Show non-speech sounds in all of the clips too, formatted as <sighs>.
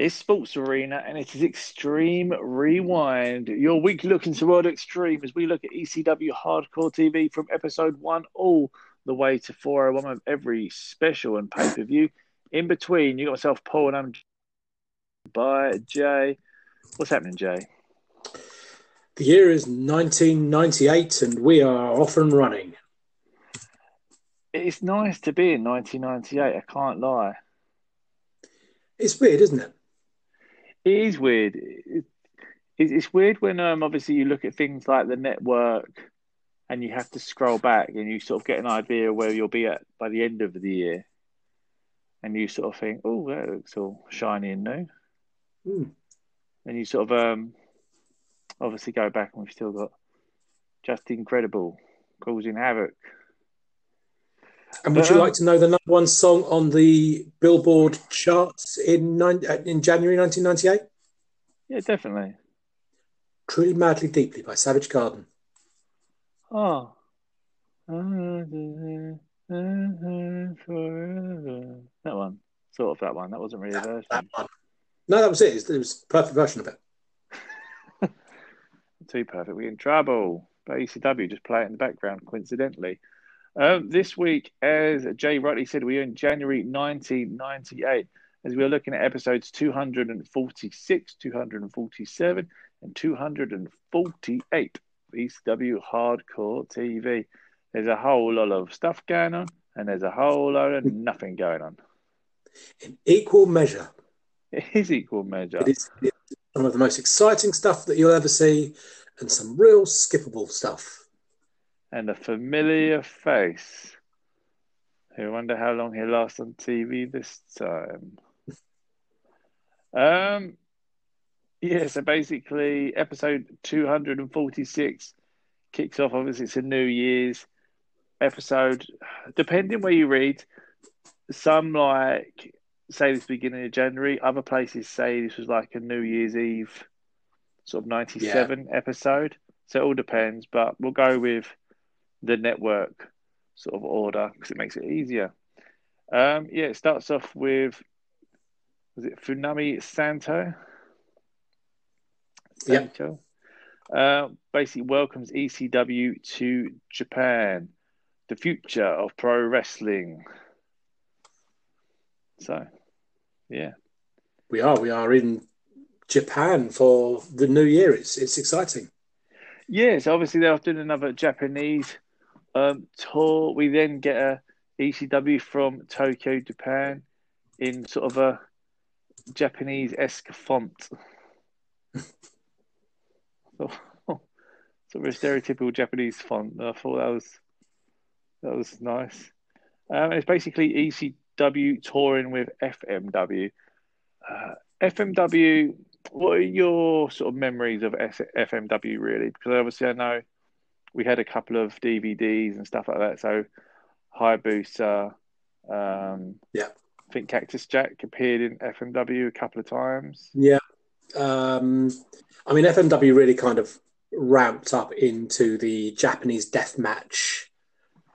It's Sports Arena and it is Extreme Rewind, your weekly look into World Extreme as we look at ECW Hardcore TV from episode one all the way to 401 of every special and pay per view. In between, you got myself, Paul, and I'm by Jay. What's happening, Jay? The year is 1998 and we are off and running. It's nice to be in 1998, I can't lie. It's weird, isn't it? It is weird. It, it's weird when um, obviously you look at things like the network and you have to scroll back and you sort of get an idea where you'll be at by the end of the year. And you sort of think, oh, that looks all shiny and new. Mm. And you sort of um, obviously go back and we've still got Justin Credible causing havoc. And would you um, like to know the number one song on the Billboard charts in uh, in January 1998? Yeah, definitely. Truly, madly, deeply by Savage Garden. Oh. That one, sort of that one. That wasn't really a version. That one. No, that was it. It was a perfect version of it. <laughs> Too perfect. We're in trouble. But ECW just play it in the background, coincidentally. Um, this week, as Jay rightly said, we are in January 1998 as we are looking at episodes 246, 247, and 248 of ECW Hardcore TV. There's a whole lot of stuff going on, and there's a whole lot of <laughs> nothing going on. In equal measure. It is equal measure. It is some of the most exciting stuff that you'll ever see, and some real skippable stuff and a familiar face. I wonder how long he'll last on TV this time. um, yeah, so basically, episode 246 kicks off. Obviously, it's a New Year's episode. Depending where you read, some like say this beginning of January, other places say this was like a New Year's Eve sort of 97 yeah. episode. So it all depends, but we'll go with the network sort of order because it makes it easier. Um, yeah, it starts off with was it Funami Santo? Santo. Yeah. Uh, basically welcomes ECW to Japan, the future of pro wrestling. So, yeah, we are. We are in Japan for the new year. It's it's exciting. Yes, obviously they're doing another Japanese um, tour. We then get a ECW from Tokyo, Japan, in sort of a Japanese esque font. so, <laughs> <laughs> sort of a stereotypical Japanese font. I thought that was that was nice. Um, it's basically ECW touring with FMW. Uh, FMW. What are your sort of memories of FMW really? Because obviously I know we had a couple of DVDs and stuff like that. So Hayabusa, um, yeah, I think Cactus Jack appeared in FMW a couple of times. Yeah, um, I mean FMW really kind of ramped up into the Japanese death match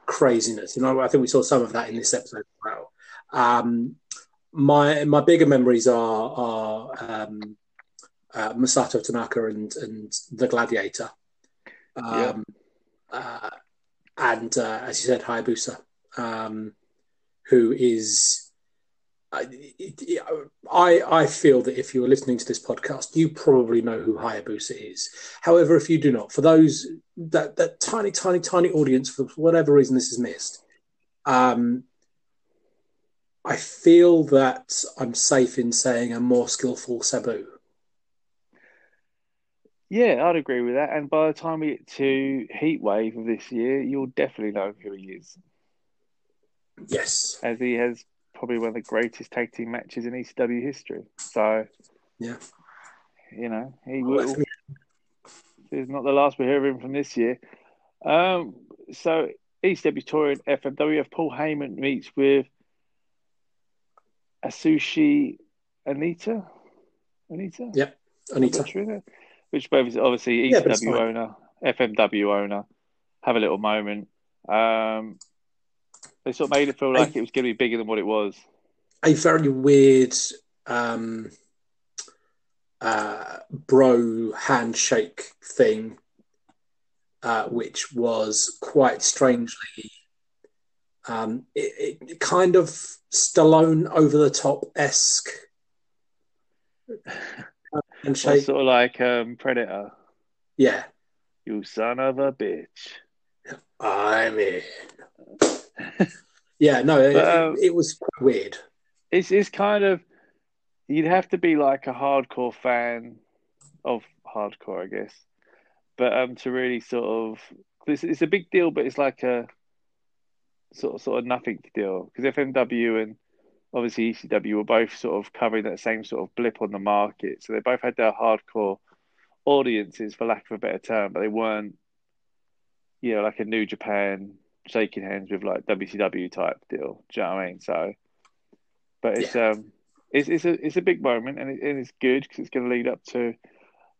craziness. You know, I think we saw some of that in this episode as well. Um, my my bigger memories are are um, uh, Masato Tanaka and and the Gladiator. Um, yeah uh, and uh, as you said, Hayabusa, um, who is. I I feel that if you are listening to this podcast, you probably know who Hayabusa is. However, if you do not, for those that that tiny, tiny, tiny audience, for whatever reason this is missed, um, I feel that I'm safe in saying a more skillful Sabu. Yeah, I'd agree with that. And by the time we get to Heatwave of this year, you'll definitely know who he is. Yes. As he has probably one of the greatest tag team matches in ECW history. So, yeah. You know, he will. It's not the last we hear of him from this year. Um, so, ECW touring FMWF Paul Heyman meets with Atsushi Anita. Anita? Yep. Onita which both obviously ECW yeah, owner, FMW owner, have a little moment. Um, they sort of made it feel like a, it was going to be bigger than what it was. A very weird um, uh, bro handshake thing, uh, which was quite strangely um, it, it, kind of Stallone over the top esque handshake, sort of like um, Predator. Yeah, you son of a bitch. I'm in. <laughs> yeah, no, it, um, it, was weird. It's it's kind of you'd have to be like a hardcore fan of hardcore, I guess. But um, to really sort of it's, it's a big deal, but it's like a sort of sort of nothing deal because FMW and obviously ECW were both sort of covering that same sort of blip on the market, so they both had their hardcore audiences, for lack of a better term, but they weren't, you know, like a New Japan shaking hands with like WCW type deal. Do you know what I mean? So, but it's yeah. um, it's it's a it's a big moment and, it, and it's good because it's going to lead up to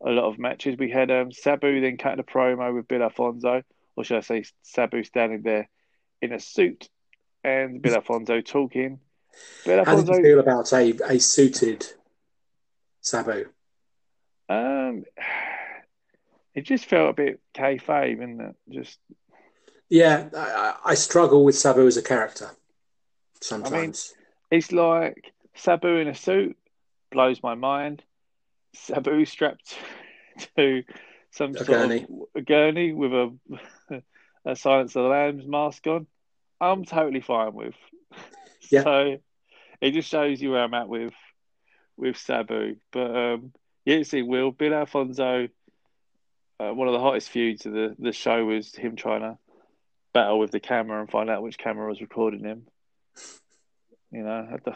a lot of matches. We had um Sabu then cutting a promo with Bill Alfonso, or should I say Sabu standing there in a suit and Bill Alfonso talking. How did you feel about a, a suited Sabu? Um, <sighs> it just felt a bit kayfabe, and it? Just yeah, I, I, struggle with Sabu as a character sometimes. I mean, it's like Sabu in a suit blows my mind. Sabu strapped <laughs> to some a sort gurney. of a gurney with a, <laughs> a Silence of the Lambs mask on. I'm totally fine with. Yeah. So it just shows you where I'm at with with Sabu. But um, yeah, see, Will Bill Alfonso. Uh, one of the hottest feuds of the, the show was him trying to battle with the camera and find out which camera was recording him. You know, the,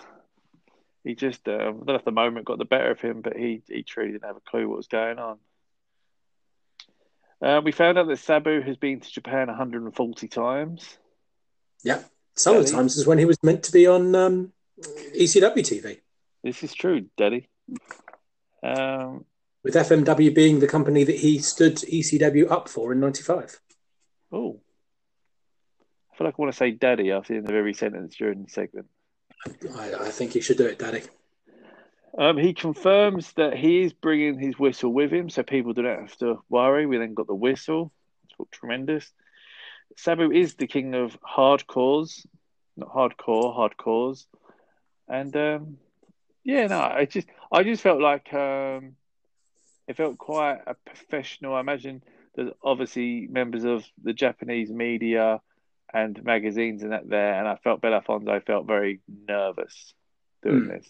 he just uh, I don't know if the moment got the better of him, but he he truly didn't have a clue what was going on. Uh, we found out that Sabu has been to Japan 140 times. Yeah, some Daddy. of the times is when he was meant to be on um, ECW TV. This is true, Daddy. Um, With FMW being the company that he stood ECW up for in '95. Oh, I feel like I want to say "Daddy" after the end of every sentence during the segment. I, I think you should do it, Daddy. Um, he confirms that he is bringing his whistle with him, so people don't have to worry. We then got the whistle. It's tremendous. Sabu is the king of hardcores, not hardcore, hardcores, and um, yeah, no, I just I just felt like um, it felt quite a professional. I imagine there's obviously members of the Japanese media and magazines and that there, and I felt Bill Alfonso felt very nervous doing mm. this.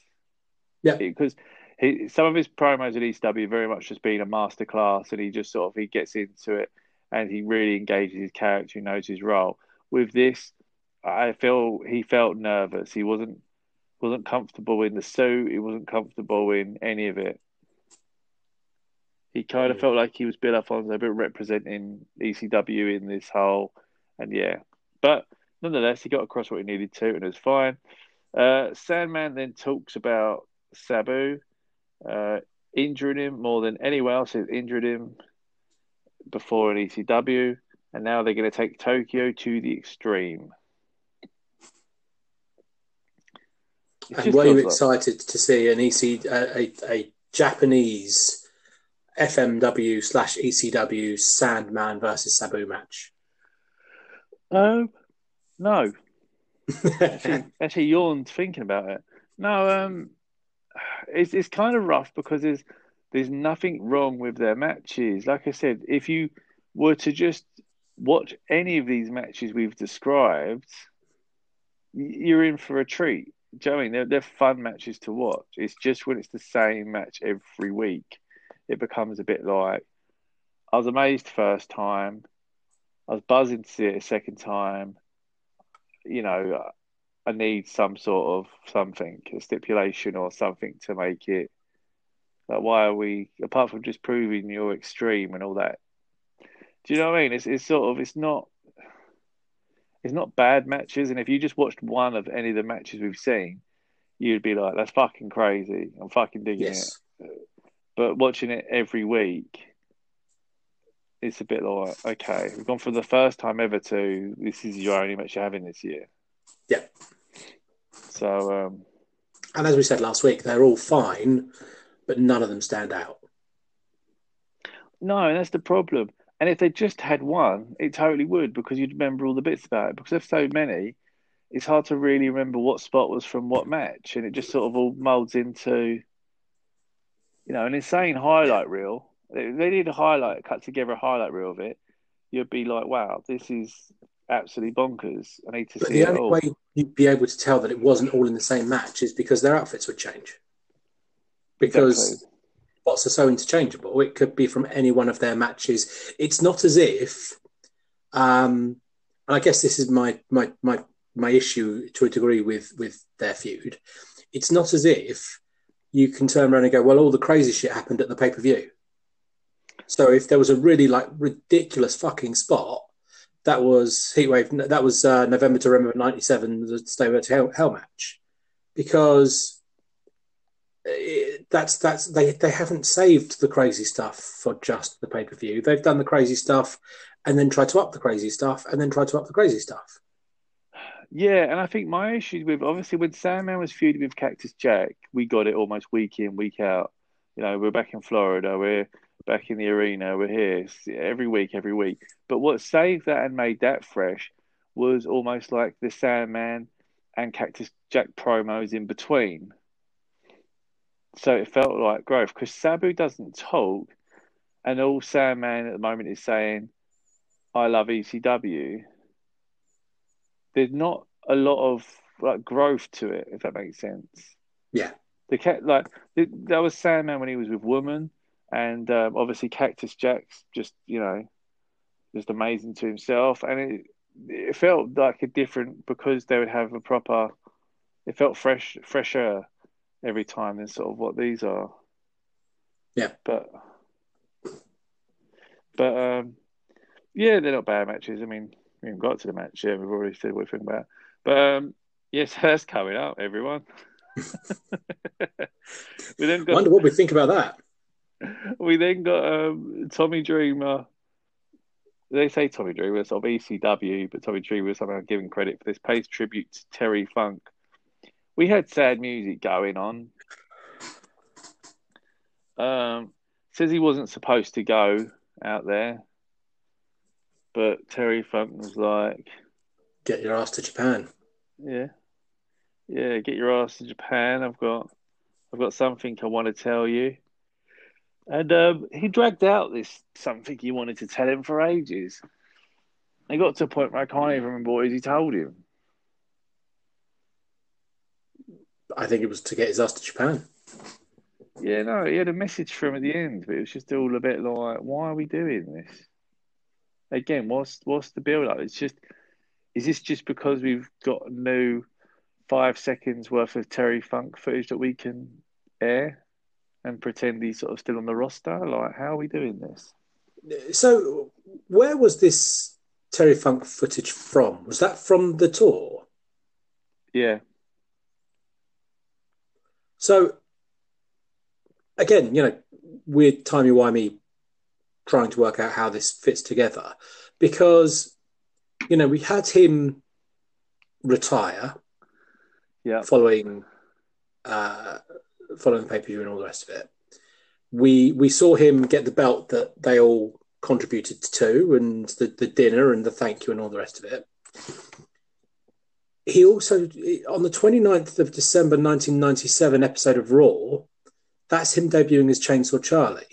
Yeah, because he, some of his promos at ECW very much just being a masterclass, and he just sort of he gets into it and he really engages his character, he knows his role. With this, I feel he felt nervous. He wasn't wasn't comfortable in the suit. He wasn't comfortable in any of it. He kind of mm. felt like he was Bill Alfonso, but representing ECW in this whole, and yeah. But nonetheless, he got across what he needed to, and it was fine. Uh, Sandman then talks about Sabu uh, injuring him more than anyone else has injured him before in ECW, and now they're going to take Tokyo to the extreme. and were you excited like... to see an EC a, a, a Japanese FMW slash ECW Sandman versus Sabu match? Um, no. <laughs> actually, actually, yawned thinking about it. No, um, it's it's kind of rough because there's there's nothing wrong with their matches. Like I said, if you were to just watch any of these matches we've described, you're in for a treat. Do you know I mean? They're, they're fun matches to watch. It's just when it's the same match every week, it becomes a bit like I was amazed first time. I was buzzing to see it a second time. You know, I need some sort of something, a stipulation or something to make it. Like, why are we, apart from just proving you're extreme and all that? Do you know what I mean? It's, it's sort of, it's not, it's not bad matches. And if you just watched one of any of the matches we've seen, you'd be like, that's fucking crazy. I'm fucking digging yes. it. But watching it every week, it's a bit like, okay, we've gone from the first time ever to this is your only match you're having this year. Yeah. So, um, and as we said last week, they're all fine, but none of them stand out. No, that's the problem. And if they just had one, it totally would because you'd remember all the bits about it. Because there's so many, it's hard to really remember what spot was from what match, and it just sort of all molds into, you know, an insane highlight reel. They need a highlight, cut together a highlight reel of it. You'd be like, wow, this is absolutely bonkers. I need to But see the it only all. way you'd be able to tell that it wasn't all in the same match is because their outfits would change. Because Exactly. spots are so interchangeable, it could be from any one of their matches. It's not as if, um, and I guess this is my my my my issue to a degree with with their feud. It's not as if you can turn around and go, well, all the crazy shit happened at the pay per view. So if there was a really like ridiculous fucking spot, that was Heatwave. That was uh, November to Remember '97, the Stairway to Hell, Hell match, because that's that's they they haven't saved the crazy stuff for just the pay per view. They've done the crazy stuff and then tried to up the crazy stuff and then tried to up the crazy stuff. Yeah, and I think my issue with obviously when Sandman was feuding with Cactus Jack, we got it almost week in, week out. You know, we're back in Florida, we're back in the arena, we're here every week, every week. But what saved that and made that fresh was almost like the Sandman and Cactus Jack promos in between. So it felt like growth because Sabu doesn't talk, and all Sandman at the moment is saying, "I love ECW." There's not a lot of like growth to it, if that makes sense. Yeah. The cat like th- that was Sandman when he was with Woman, and um, obviously Cactus Jack's just you know just amazing to himself, and it it felt like a different because they would have a proper. It felt fresh, fresher every time than sort of what these are. Yeah. but but um, yeah, they're not bad matches. I mean, we haven't got to the match yet. We've already said what we think about. But um, yes, <laughs> that's coming up, everyone. <laughs> we then got wonder what we think about that. we then got um, Tommy Dreamer. They say Tommy Dreamer, sort of ECW, but Tommy Dreamer is somehow giving credit for this. Pays tribute to Terry Funk. We had sad music going on. Um, says he wasn't supposed to go out there, but Terry Funk was like, Get your ass to Japan. "Yeah, yeah, get your ass to Japan. I've got, I've got something I want to tell you." And um, he dragged out this something he wanted to tell him for ages. He got to a point where I can't even remember what he told him. I think it was to get his ass to Japan. Yeah, no, he had a message for him at the end, but it was just all a bit like, why are we doing this? Again, what's what's the build up? It's just, is this just because we've got new five seconds worth of Terry Funk footage that we can air and pretend he's sort of still on the roster? Like, how are we doing this? So, where was this Terry Funk footage from? Was that from the tour? Yeah, So, again, you know, weird timey wimey trying to work out how this fits together because, you know, we had him retire yeah, following uh, following the pay per view and all the rest of it. We we saw him get the belt that they all contributed to, and the, the dinner and the thank you and all the rest of it. He also on the 29th of December 1997 episode of Raw, that's him debuting as Chainsaw Charlie.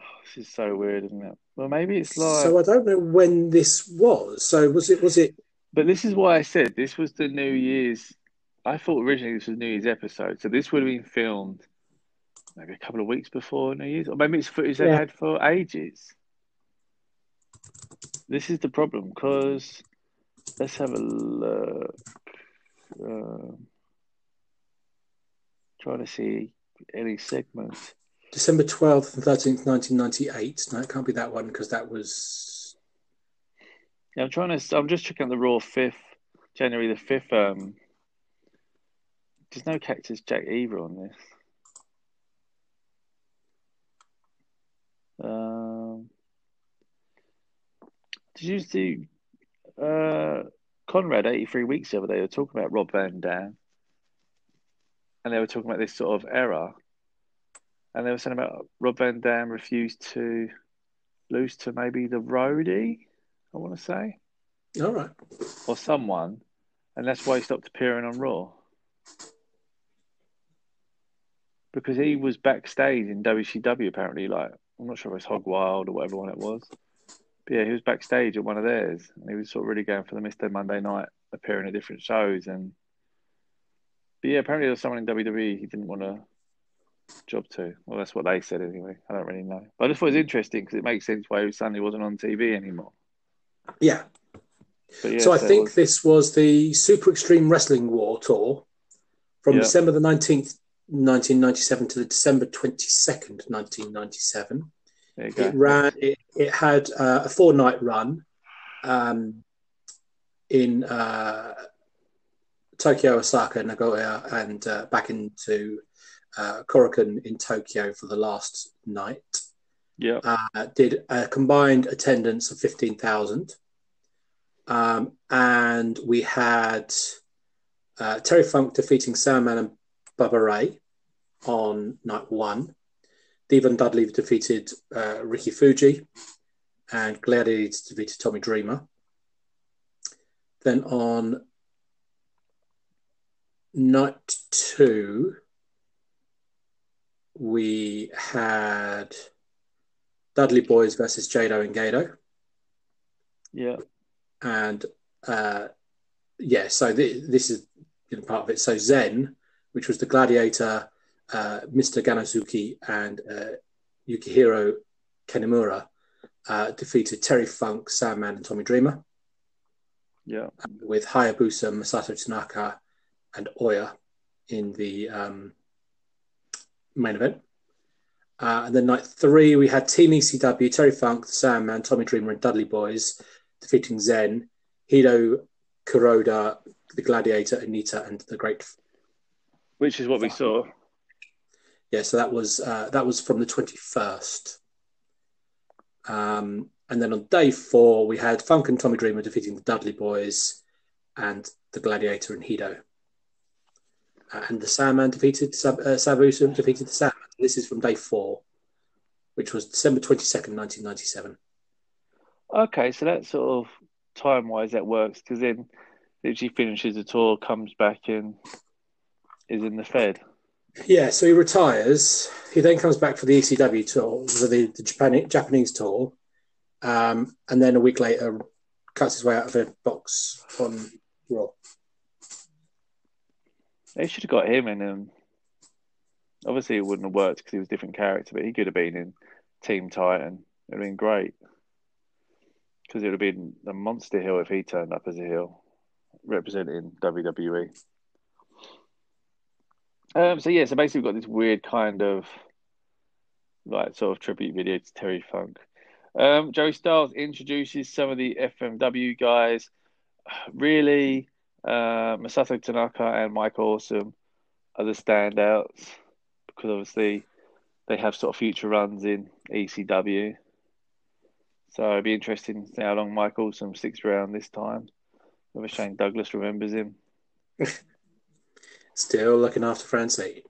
Oh, this is so weird, isn't it? Well, maybe it's like, So I don't know when this was. So was it was it but this is why I said this was the New Year's. I thought originally this was New Year's episode, so this would have been filmed maybe a couple of weeks before New Year's, or maybe it's footage they Yeah. had for ages. This is the problem because let's have a look. Trying to see any segments. December 12th and 13th, 1998? No, it can't be that one because that was Yeah, I'm trying to. I'm just checking the Raw fifth, January the fifth. Um, there's no Cactus Jack either on this. Um, did you see uh, Conrad 83 weeks the other day? They were talking about Rob Van Dam. and they were talking about this sort of error, and they were saying about Rob Van Dam refused to lose to maybe the roadie, I want to say, All right. or someone, and that's why he stopped appearing on Raw. Because he was backstage in WCW, apparently. Like, I'm not sure if it was Hog Wild or whatever one it was. Yeah, he was backstage at one of theirs, and he was sort of really going for the Mr. Monday Night, appearing at different shows. And but yeah, apparently there was someone in WWE he didn't want a job to. Well, that's what they said anyway. I don't really know, but I just thought it was interesting because it makes sense why he suddenly wasn't on TV anymore. Yeah. Yeah, so I it think was- this was the Super Extreme Wrestling War tour from Yeah. December the 19th, 1997 to the December 22nd, 1997. there you go. It ran. It, it had uh, a four night run um, in uh, Tokyo, Osaka, Nagoya, and uh, back into uh, Korakuen in Tokyo for the last night. Yeah, Uh, did a combined attendance of fifteen thousand, um, and we had uh, Terry Funk defeating Sandman and Bubba Ray on night one. Devon Dudley defeated uh, Ricky Fuji, and Gladiator defeated Tommy Dreamer. Then on night two, we had Dudley Boys versus Jado and Gedo, yeah, and uh, yeah, so th- this is you know, part of it. So Zen, which was the Gladiator, uh, Mr. Gannosuke and uh, Yukihiro Kanemura, uh, defeated Terry Funk, Sandman, and Tommy Dreamer, yeah, with Hayabusa, Masato Tanaka, and Oya in the um, main event. Uh, and then night three, we had Team ECW, Terry Funk, the Sandman, Tommy Dreamer, and Dudley Boys defeating Zen, Hito, Kuroda, the Gladiator, Anita, and the Great. which is what we saw. Yeah, so that was uh, that was from the twenty first. Um, and then on day four, we had Funk and Tommy Dreamer defeating the Dudley Boys, and the Gladiator and Hito. Uh, and the Sandman defeated Sab- uh, defeated the Sandman. This is from day four, which was December twenty second, nineteen ninety seven. Okay, so that sort of time wise that works because then literally finishes the tour, comes back and is in the Fed. Yeah, so he retires. He then comes back for the ECW tour, for the, the Japan, Japanese tour, um, and then a week later cuts his way out of a box on Raw. They should have got him in. Um, obviously, it wouldn't have worked because he was a different character, but he could have been in Team Titan. It would have been great because it would have been a monster heel if he turned up as a heel representing WWE. Um, so yeah, so basically we've got this weird kind of like sort of tribute video to Terry Funk. Um, Joey Styles introduces some of the FMW guys. <sighs> Really, uh, Masato Tanaka and Mike Awesome are the standouts because obviously they have sort of future runs in ECW. So it'd be interesting to see how long Mike Awesome sticks around this time. Whether Shane Douglas remembers him. <laughs> Still looking after Francine.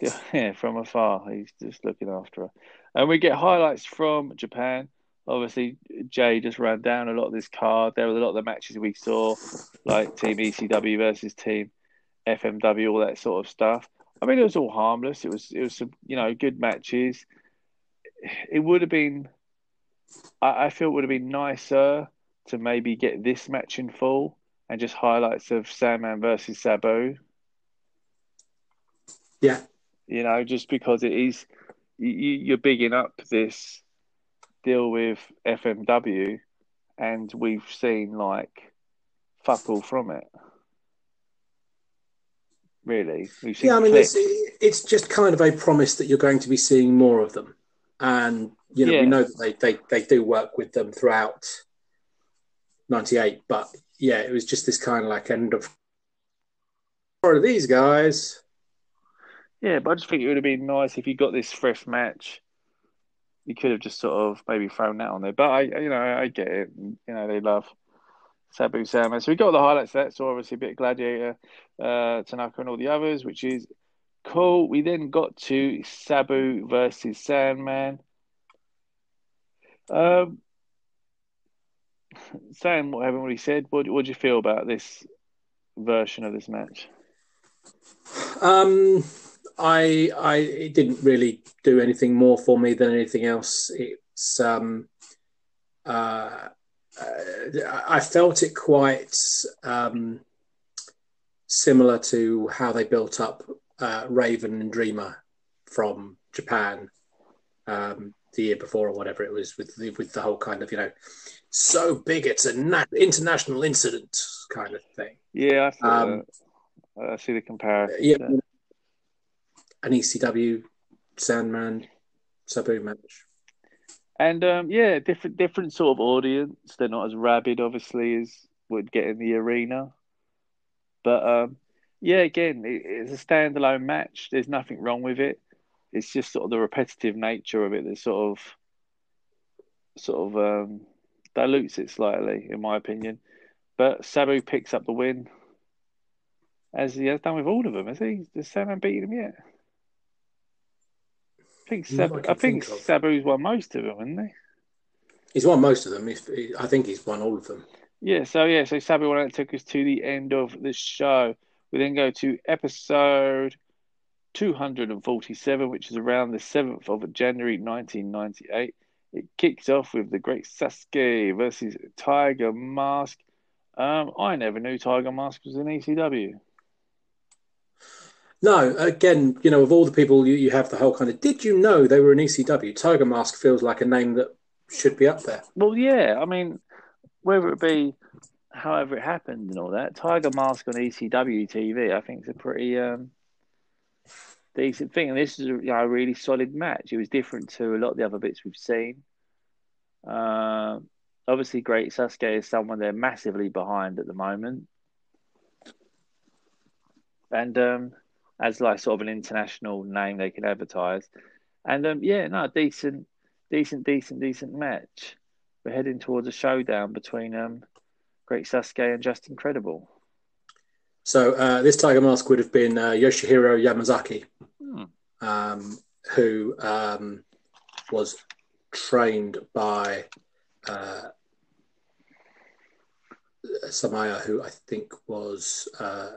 <laughs> Yeah, from afar. He's just looking after her. And we get highlights from Japan. Obviously, Jay just ran down a lot of this card. There were a lot of the matches we saw, like Team ECW versus Team FMW, all that sort of stuff. I mean, it was all harmless. It was, it was some, you know, good matches. It would have been, I, I feel, it would have been nicer to maybe get this match in full and just highlights of Sandman versus Sabu Yeah, you know, just because it is you, you're bigging up this deal with FMW, and we've seen like fuck all from it. Really, yeah. I mean, it's, it's just kind of a promise that you're going to be seeing more of them, and you know Yeah. we know that they, they they do work with them throughout '98. But yeah, it was just this kind of like end of of these guys. Yeah, but I just think it would have been nice if you got this fresh match. You could have just sort of maybe thrown that on there, but I, you know, I get it. You know, they love Sabu Sama. So we got the highlights that. So obviously a bit of Gladiator, uh, Tanaka, and all the others, which is Cool. We then got to Sabu versus Sandman. Um, saying what everybody said, what what do you feel about this version of this match? Um, I I it didn't really do anything more for me than anything else. It's um, uh, I felt it quite um, similar to how they built up uh, Raven and Dreamer from Japan um, the year before or whatever it was with the, with the whole kind of you know so big it's an na- international incident kind of thing. Yeah, I, um, I see the comparison. Yeah, an ECW Sandman Sabu match. And um, yeah, different different sort of audience. They're not as rabid, obviously, as would get in the arena. But um, yeah, again, it, it's a standalone match. There's nothing wrong with it. It's just sort of the repetitive nature of it that sort of sort of um, dilutes it slightly, in my opinion. But Sabu picks up the win, as he has done with all of them. Has he? Has Sandman beaten him yet? Think Sab- I, I think, think Sabu's won most of them, hasn't he? He's won most of them. I think he's won all of them. Yeah, so yeah, so Sabu won that took us to the end of the show. We then go to episode 247, which is around the 7th of January 1998. It kicks off with the great Sasuke versus Tiger Mask. Um, I never knew Tiger Mask was in ECW. No, again, you know, of all the people you, you have the whole kind of did you know they were an ECW? Tiger Mask feels like a name that should be up there. Well, yeah, I mean, whether it be however it happened and all that, Tiger Mask on ECW TV, I think is a pretty um, decent thing. And this is a, you know, a really solid match. It was different to a lot of the other bits we've seen. Uh, obviously, Great Sasuke is someone they're massively behind at the moment. And um, as like sort of an international name they could advertise. And um, yeah, no, decent, decent, decent, decent match. We're heading towards a showdown between um, Great Sasuke and Justin Credible. So uh, this Tiger Mask would have been uh, Yoshihiro Yamazaki, hmm. um, who um, was trained by uh, Samaya, who I think was uh,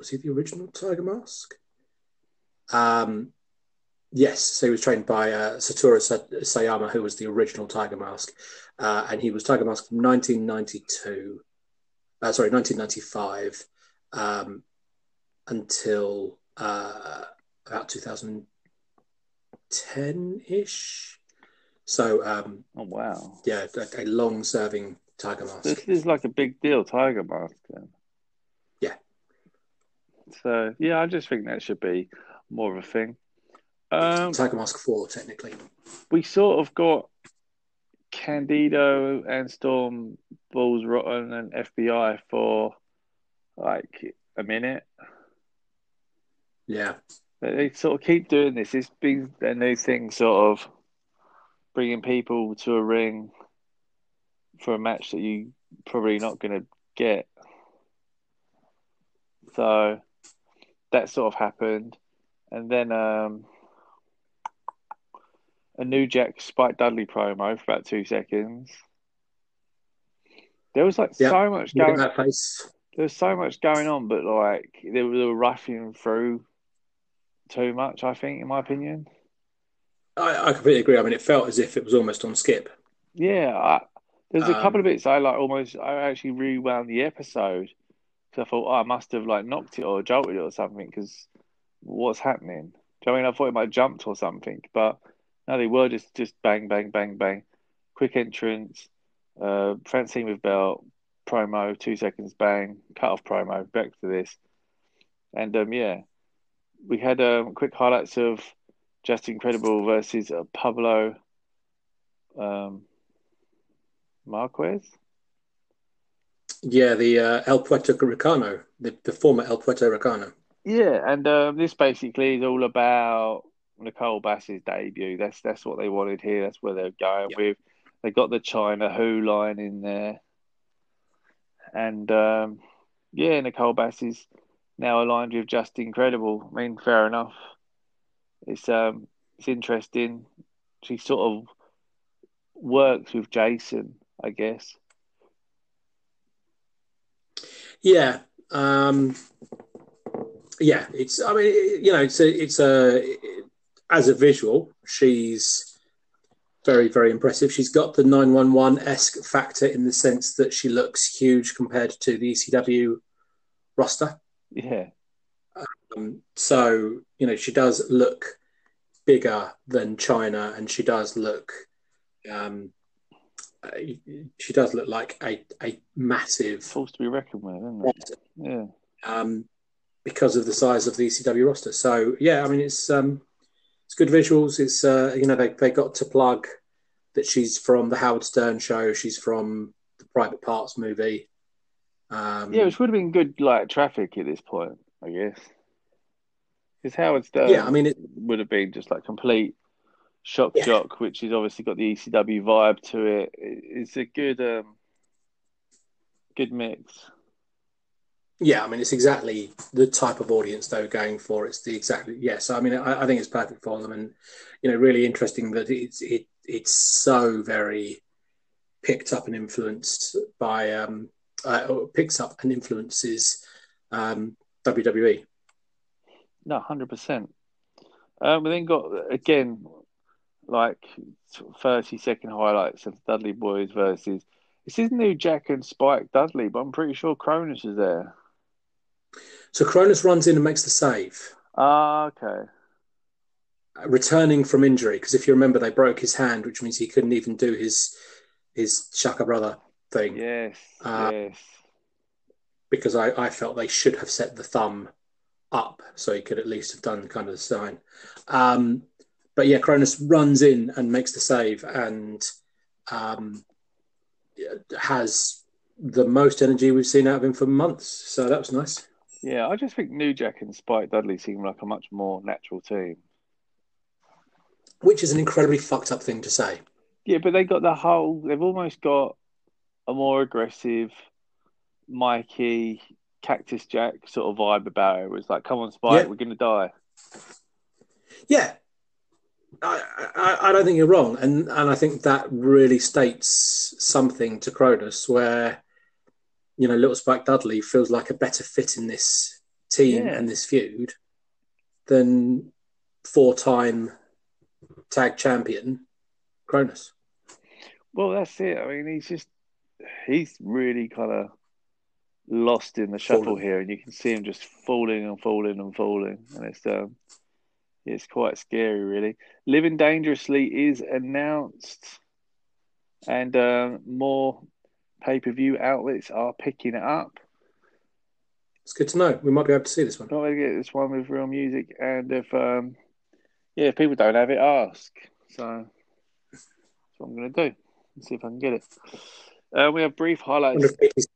was he the original Tiger Mask? Um, yes, so he was trained by uh, Satoru Sayama, who was the original Tiger Mask, uh, and he was Tiger Mask from 1992. Uh, sorry, 1995 um, until uh, about 2010 ish. So, um, oh wow, yeah, a, a long-serving Tiger Mask. This is like a big deal, Tiger Mask. Then. So yeah, I just think that should be more of a thing. Um, Tiger Mask Four, technically. We sort of got Candido and Storm, Balls Rotten, and FBI for like a minute. Yeah, they sort of keep doing this. It's been a new thing, sort of bringing people to a ring for a match that you probably not going to get. So that sort of happened, and then um, a New Jack Spike Dudley promo for about two seconds. There was like yep. so much going. Face. There was so much going on, but like they were, they were rushing through too much. I think, in my opinion. I, I completely agree. I mean, it felt as if it was almost on skip. Yeah, I, there's a um, couple of bits I like. Almost, I actually rewound the episode because I thought, oh, I must have like knocked it or jolted it or something. Because what's happening? Do you know I mean I thought it might have jumped or something? But no, they were just just bang, bang, bang, bang. Quick entrance, uh, Francine with belt, promo, two seconds, bang, cut off promo, back to this, and um, yeah, we had um, quick highlights of Justin Credible versus uh, Pablo um, Marquez. Yeah, the uh, El Puerto Ricano, the, the former El Puerto Ricano. Yeah, and um, this basically is all about Nicole Bass's debut. That's that's what they wanted here. That's where they're going yep. with. They got the Chyna Who line in there, and um, yeah, Nicole Bass is now aligned with Justin Credible. I mean, fair enough. It's um, it's interesting. She sort of works with Jason, I guess. Yeah, um, yeah. It's. I mean, you know, it's a. It's a. As a visual, she's very, very impressive. She's got the nine one one esque factor in the sense that she looks huge compared to the ECW roster. Yeah. Um, so you know, she does look bigger than Chyna and she does look. Um, she does look like a, a massive force to be reckoned with, isn't it? Yeah. Um, because of the size of the ECW roster. So yeah, I mean it's um, it's good visuals. It's uh, you know they they got to plug that she's from the Howard Stern show. She's from the Private Parts movie. Um, yeah, which would have been good like traffic at this point, I guess. Because Howard Stern, yeah, I mean, it would have been just like complete shock Yeah. jock, which has obviously got the ECW vibe to it. It- It's a good, um, good mix. Yeah, I mean, it's exactly the type of audience they were going for. It's the exactly yes. I mean, I, I think it's perfect for them, and you know, really interesting that it's it it's so very picked up and influenced by um, uh, picks up and influences um, WWE. No, hundred percent. Um, we then got again like sort of thirty second highlights of Dudley Boys versus. This is New Jack and Spike Dudley, but I'm pretty sure Kronus is there. So Kronus runs in and makes the save, Ah, okay. uh, returning from injury. Because if you remember, they broke his hand, which means he couldn't even do his his Shaka brother thing. Yes, Uh, yes. because I, I felt they should have set the thumb up so he could at least have done kind of the sign. Um, but yeah, Kronus runs in and makes the save and um, has the most energy we've seen out of him for months. So that was nice. Yeah, I just think New Jack and Spike Dudley seem like a much more natural team. Which is an incredibly fucked up thing to say. Yeah, but they got the whole. They've almost got a more aggressive, Mikey, Cactus Jack sort of vibe about it. It was like, "Come on, Spike, Yeah. we're gonna die." Yeah. I, I, I don't think you're wrong. And, and I think that really states something to Kronus where, you know, Little Spike Dudley feels like a better fit in this team Yeah. and this feud than four time tag champion Kronus. Well, that's it. I mean, he's just he's really kind of lost in the shuffle Fallen. here, and you can see him just falling and falling and falling, and it's um, it's quite scary, really. Living dangerously is announced, and um, more pay per view outlets are picking it up. It's good to know. We might be able to see this one. To get this one with real music, and if um, yeah, if people don't have it, ask. So that's what I'm going to do. Let's see if I can get it. Uh, we have brief highlights. <laughs>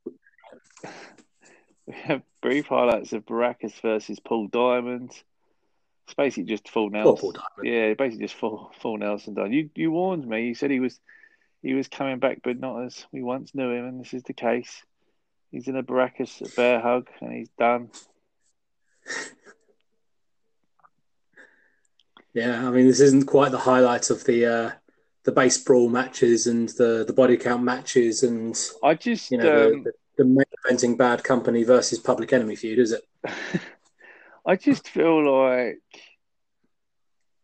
We have brief highlights of Brakkus versus Paul Diamond. It's basically just full Nelson. Diamond. Yeah, basically just full full Nelson done. You you warned me. You said he was he was coming back, but not as we once knew him, and this is the case. He's in a Brakkus bear hug, and he's done. Yeah, I mean, this isn't quite the highlight of the uh, the base brawl matches and the, the body count matches and I just you know um, the, the, the main eventing bad company versus public enemy feud, is it? <laughs> I just feel like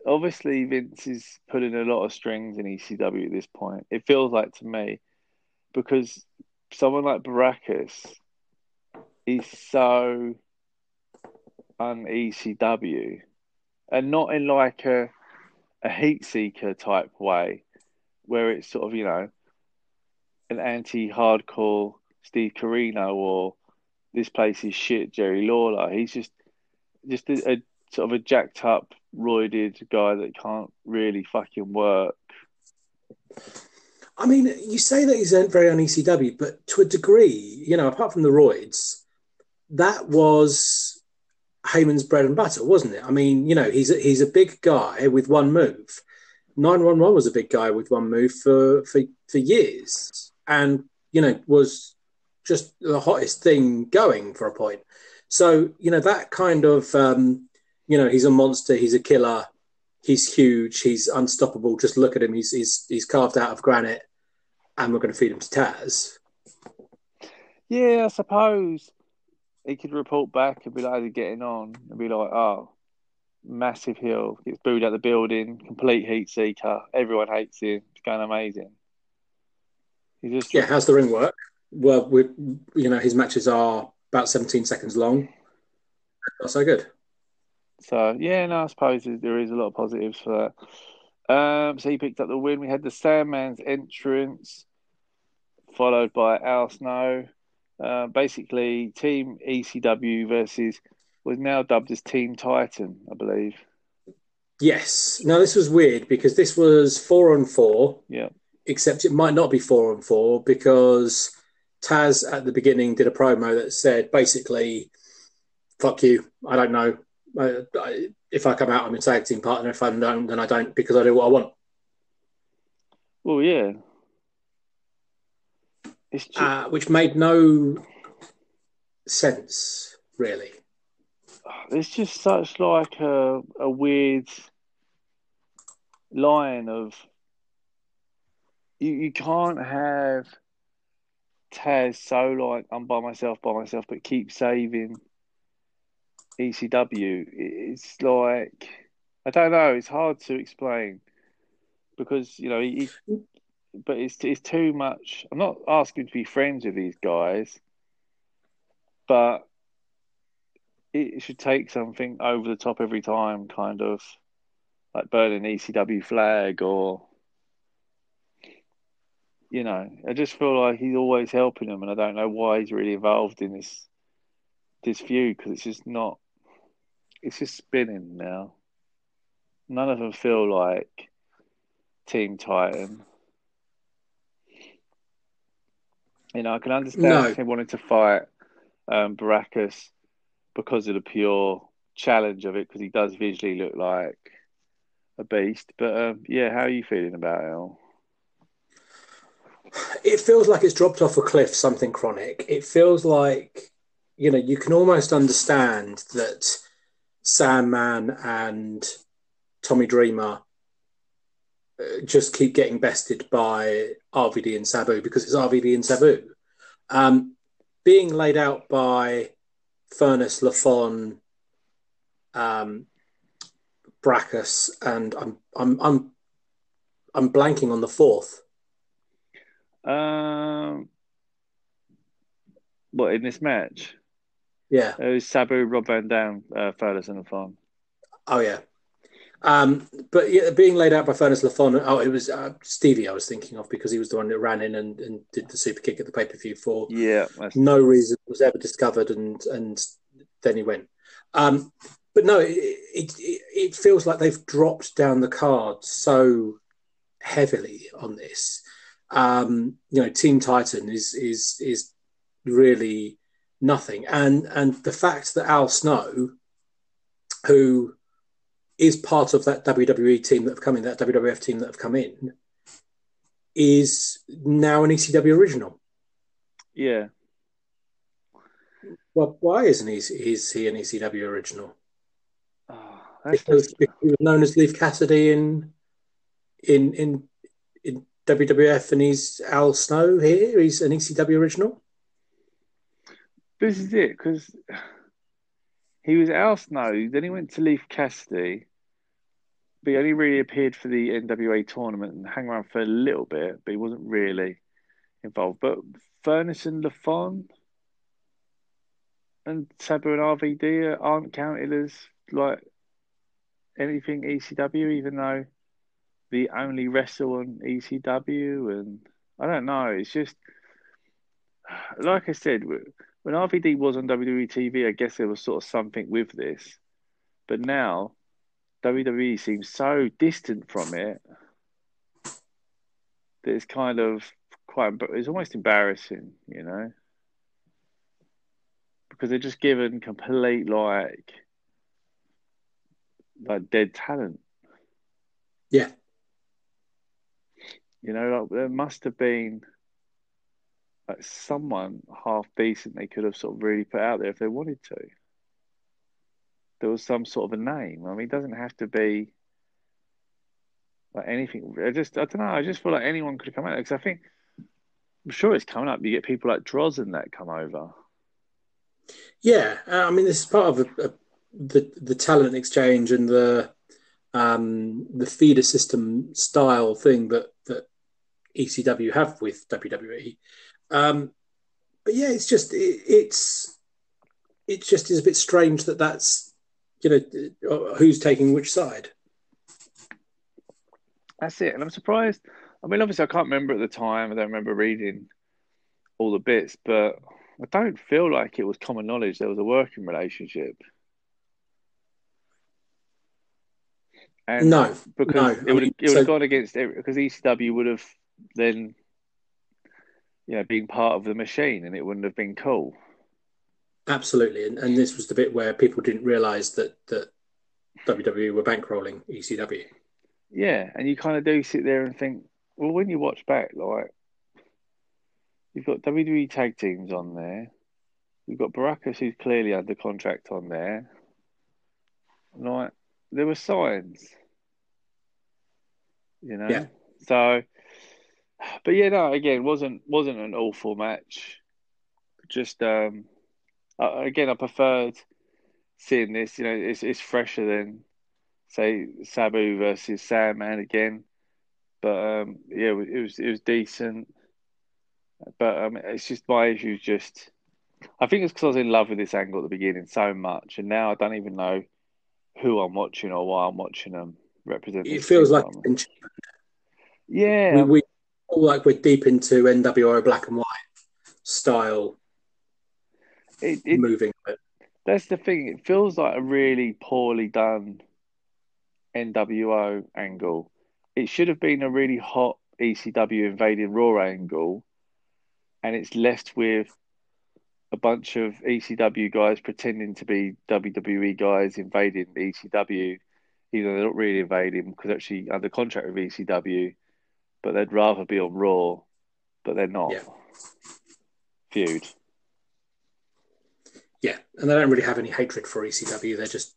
obviously Vince is putting a lot of strings in ECW at this point. It feels like to me because someone like Brakkus is so un ECW and not in like a a heat seeker type way where it's sort of, you know, an anti hardcore Steve Corino or this place is shit Jerry Lawler. He's just just a, a sort of a jacked up, roided guy that can't really fucking work. I mean, you say that he's very on ECW, but to a degree, you know, apart from the roids, that was Heyman's bread and butter, wasn't it? I mean, you know, he's a, he's a big guy with one move. 911 was a big guy with one move for, for, for years and, you know, was just the hottest thing going for a point. So you know that kind of um, you know he's a monster, he's a killer, he's huge, he's unstoppable. Just look at him, he's he's he's carved out of granite, and we're going to feed him to Taz. Yeah, I suppose he could report back and be like, "How's he getting on?" and be like, "Oh, massive hill, gets booed out the building, complete heat seeker. Everyone hates him. It's going amazing." He just yeah. How's the ring work? Well, we you know his matches are about 17 seconds long. Not so good. So yeah, no, I suppose there is a lot of positives for that. Um, so he picked up the win. We had the Sandman's entrance, followed by Al Snow. Uh, basically, Team ECW versus was now dubbed as Team Titan, I believe. Yes. Now this was weird because this was four on four. Yeah. Except it might not be four on four because Taz at the beginning did a promo that said basically, "Fuck you. I don't know. I, I, if I come out, I'm a tag team partner. If I don't, then I don't because I do what I want." Well, yeah. Just... Uh, which made no sense, really. It's just such like a, a weird line of you, you can't have Taz so like I'm by myself, by myself, but keep saving ECW. It's like I don't know. It's hard to explain because you know he, but it's it's too much. I'm not asking to be friends with these guys, but it should take something over the top every time, kind of like burning ECW flag or you know, I just feel like he's always helping them, and I don't know why he's really involved in this this feud because it's just not. It's just spinning now. None of them feel like Team Titan. You know, I can understand no. him wanting to fight um, Brakkus because of the pure challenge of it, because he does visually look like a beast. But um, yeah, how are you feeling about it all? It feels like it's dropped off a cliff something chronic it feels like you know you can almost understand that sandman and tommy dreamer uh, just keep getting bested by rvd and sabu because it's rvd and sabu um, being laid out by Furnas lafon um, and I'm I'm I'm I'm blanking on the fourth. Um, what in this match? Yeah, it was Sabu, Rob Van Dam, uh, Furnas, and Lafon. Oh yeah, um, but yeah, being laid out by Furnas Lafon. Oh, it was uh, Stevie. I was thinking of because he was the one that ran in and, and did the super kick at the pay per view for. Yeah, no reason was ever discovered, and and then he went. Um, but no, it, it it feels like they've dropped down the card so heavily on this um, you know, Team Titan is is is really nothing. And and the fact that Al Snow, who is part of that WWE team that have come in, that WWF team that have come in, is now an ECW original. Yeah. Well, why isn't he? Is he an ECW original? Oh, because, because he was known as Leif Cassidy in in in WWF and he's Al Snow here. He's an ECW original. This is it because he was Al Snow. Then he went to Leif Cassidy, but he only really appeared for the NWA tournament and hung around for a little bit, but he wasn't really involved. But Furnas and Lafon and Sabu and RVD aren't counted as like anything ECW, even though the only wrestle on ECW, and I don't know. It's just <sighs> like I said, when RVD was on WWE TV, I guess there was sort of something with this, but now WWE seems so distant from it that it's kind of quite it's almost embarrassing, you know, because they're just given complete like like dead talent. Yeah. You know, like, there must have been like someone half decent they could have sort of really put out there if they wanted to. there was some sort of a name. I mean, it doesn't have to be like anything. I just, I don't know. I just feel like anyone could come out because I think I'm sure it's coming up. You get people like Droz and that come over. Yeah, uh, I mean, this is part of a, a, the the talent exchange and the um, the feeder system style thing that ECW have with WWE. Um, but yeah, it's just it, it's it just is a bit strange that that's you know who's taking which side. That's it, and I'm surprised. I mean, obviously, I can't remember at the time. I don't remember reading all the bits, but I don't feel like it was common knowledge there was a working relationship. And no, because no. it would have, it would have so, gone against because ECW would have then, you know, been part of the machine, and it wouldn't have been cool. Absolutely, and, and this was the bit where people didn't realise that that WWE were bankrolling ECW. Yeah, and you kind of do sit there and think, well, when you watch back, like you've got WWE tag teams on there, you've got Brakkus who's clearly under contract on there. Like there were signs you know. Yeah. So, but yeah, no, again, wasn't wasn't an awful match. Just um, again, I preferred seeing this. You know, it's it's fresher than say Sabu versus Sandman again. But um, yeah, it was, it was decent. But um, it's just my issue. Just I think it's because I was in love with this angle at the beginning so much, and now I don't even know who I'm watching or why I'm watching them represent. It feels like yeah, we, we like we're deep into NWO black and white style it, it, moving. That's the thing. It feels like a really poorly done NWO angle. It should have been a really hot ECW invading Raw angle, and it's left with a bunch of ECW guys pretending to be WWE guys invading ECW even though they're not really invading because actually under contract with ECW, but they'd rather be on Raw, but they're not. Yeah. Feud. Yeah, and they don't really have any hatred for ECW. They're just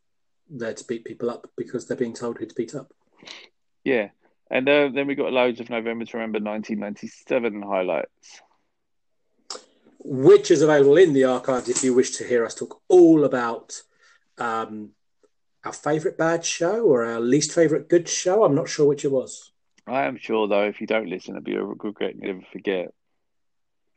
there to beat people up because they're being told who to beat up. Yeah, and uh, then we got loads of November to Remember 1997 highlights. Which is available in the archives if you wish to hear us talk all about um, our favourite bad show or our least favourite good show. I'm not sure which it was. I am sure, though, if you don't listen, it'll be a regret you never forget.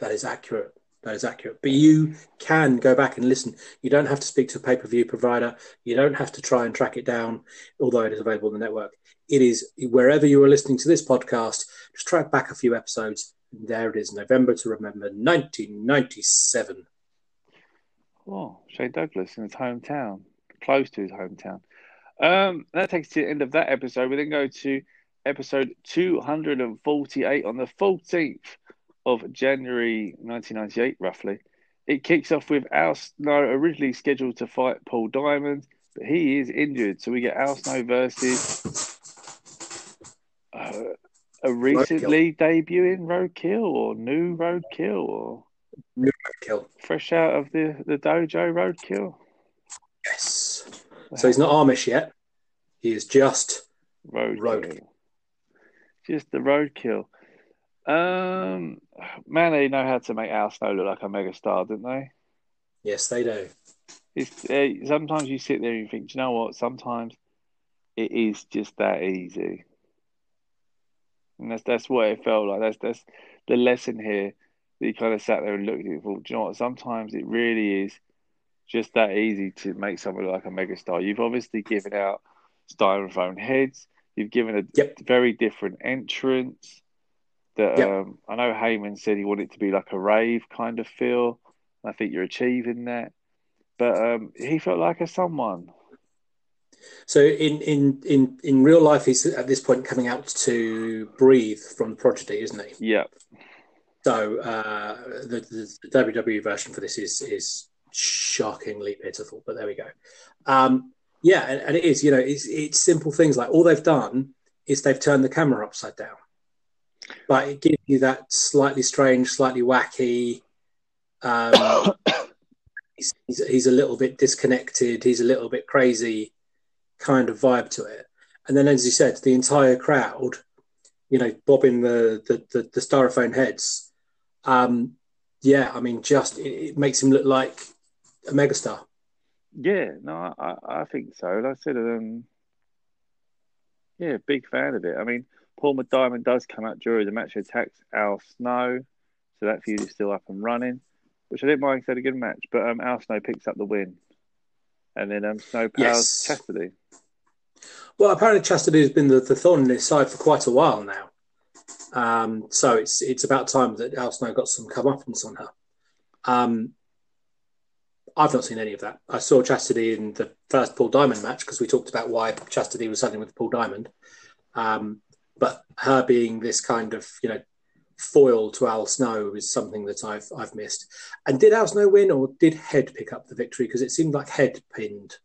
That is accurate. That is accurate. But you can go back and listen. You don't have to speak to a pay per view provider. You don't have to try and track it down, although it is available on the network. It is wherever you are listening to this podcast, just track back a few episodes. And there it is, November to Remember 1997. Oh, Shane Douglas in his hometown close to his hometown. Um, that takes us to the end of that episode. We then go to episode 248 on the 14th of January 1998, roughly. It kicks off with Al Snow originally scheduled to fight Paul Diamond, but he is injured. So we get Al Snow versus uh, a recently Roadkill. debuting Roadkill or new Roadkill or new Roadkill. Fresh out of the, the dojo Roadkill. Yes. So he's not Amish yet. He is just roadkill. road. Just the roadkill. Um, man, they know how to make Al Snow look like a megastar, don't they? Yes, they do. It's uh, sometimes you sit there and you think, you know what? Sometimes it is just that easy, and that's that's what it felt like. That's that's the lesson here. That you kind of sat there and looked at it and thought, you know what? Sometimes it really is just that easy to make someone like a megastar. You've obviously given out styrofoam heads. You've given a yep. very different entrance. That yep. um, I know Heyman said he wanted it to be like a rave kind of feel. I think you're achieving that. But um, he felt like a someone. So in, in in in real life, he's at this point coming out to breathe from prodigy, isn't he? Yeah. So uh, the, the, the WWE version for this is is shockingly pitiful. But there we go. Um, yeah, and, and, it is. You know, it's it's simple things like all they've done is they've turned the camera upside down, but it gives you that slightly strange, slightly wacky, um, <coughs> he's, he's, he's a little bit disconnected. He's a little bit crazy, kind of vibe to it. And then, as you said, the entire crowd, you know, bobbing the the, the, the styrofoam heads. Um, yeah, I mean, just it, it, makes him look like a megastar. Yeah, no, I, I think so. Like I said, um, yeah, big fan of it. I mean, Paul McDiamond does come out during the match, attacks Al Snow, so that feud is still up and running, which I didn't mind because they had a good match. But um, Al Snow picks up the win, and then um, Snow powers yes. Chastity. Well, apparently Chastity has been the, the thorn in his side for quite a while now. Um, so it's it's about time that Al Snow got some comeuppance on her. Um, I've not seen any of that. I saw Chastity in the first Paul Diamond match because we talked about why Chastity was something with Paul Diamond. Um, but her being this kind of you know foil to Al Snow is something that I've I've missed. And did Al Snow win or did Head pick up the victory? Because it seemed like Head pinned.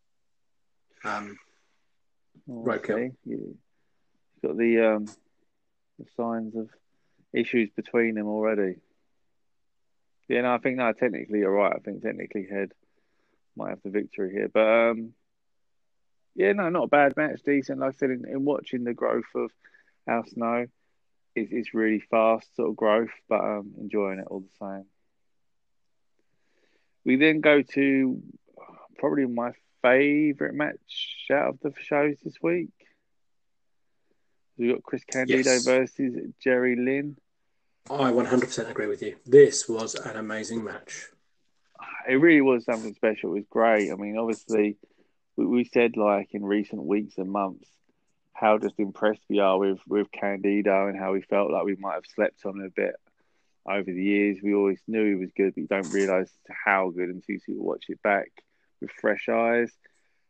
Um, Okay. You got the um, the signs of issues between them already. Yeah, no, I think no, technically you're right. I think technically Head might have the victory here, but um, yeah, no, not a bad match, decent. Like I said, in, in watching the growth of Al Snow, it's, it's really fast sort of growth, but um, enjoying it all the same. We then go to probably my favourite match out of the shows this week. We got Chris Candido yes. versus Jerry Lynn. I 100% agree with you. This was an amazing match. It really was something special. It was great. I mean, obviously, we, we said like in recent weeks and months how just impressed we are with with Candido and how we felt like we might have slept on him a bit over the years. We always knew he was good, but you don't realise how good until you see watch it back with fresh eyes.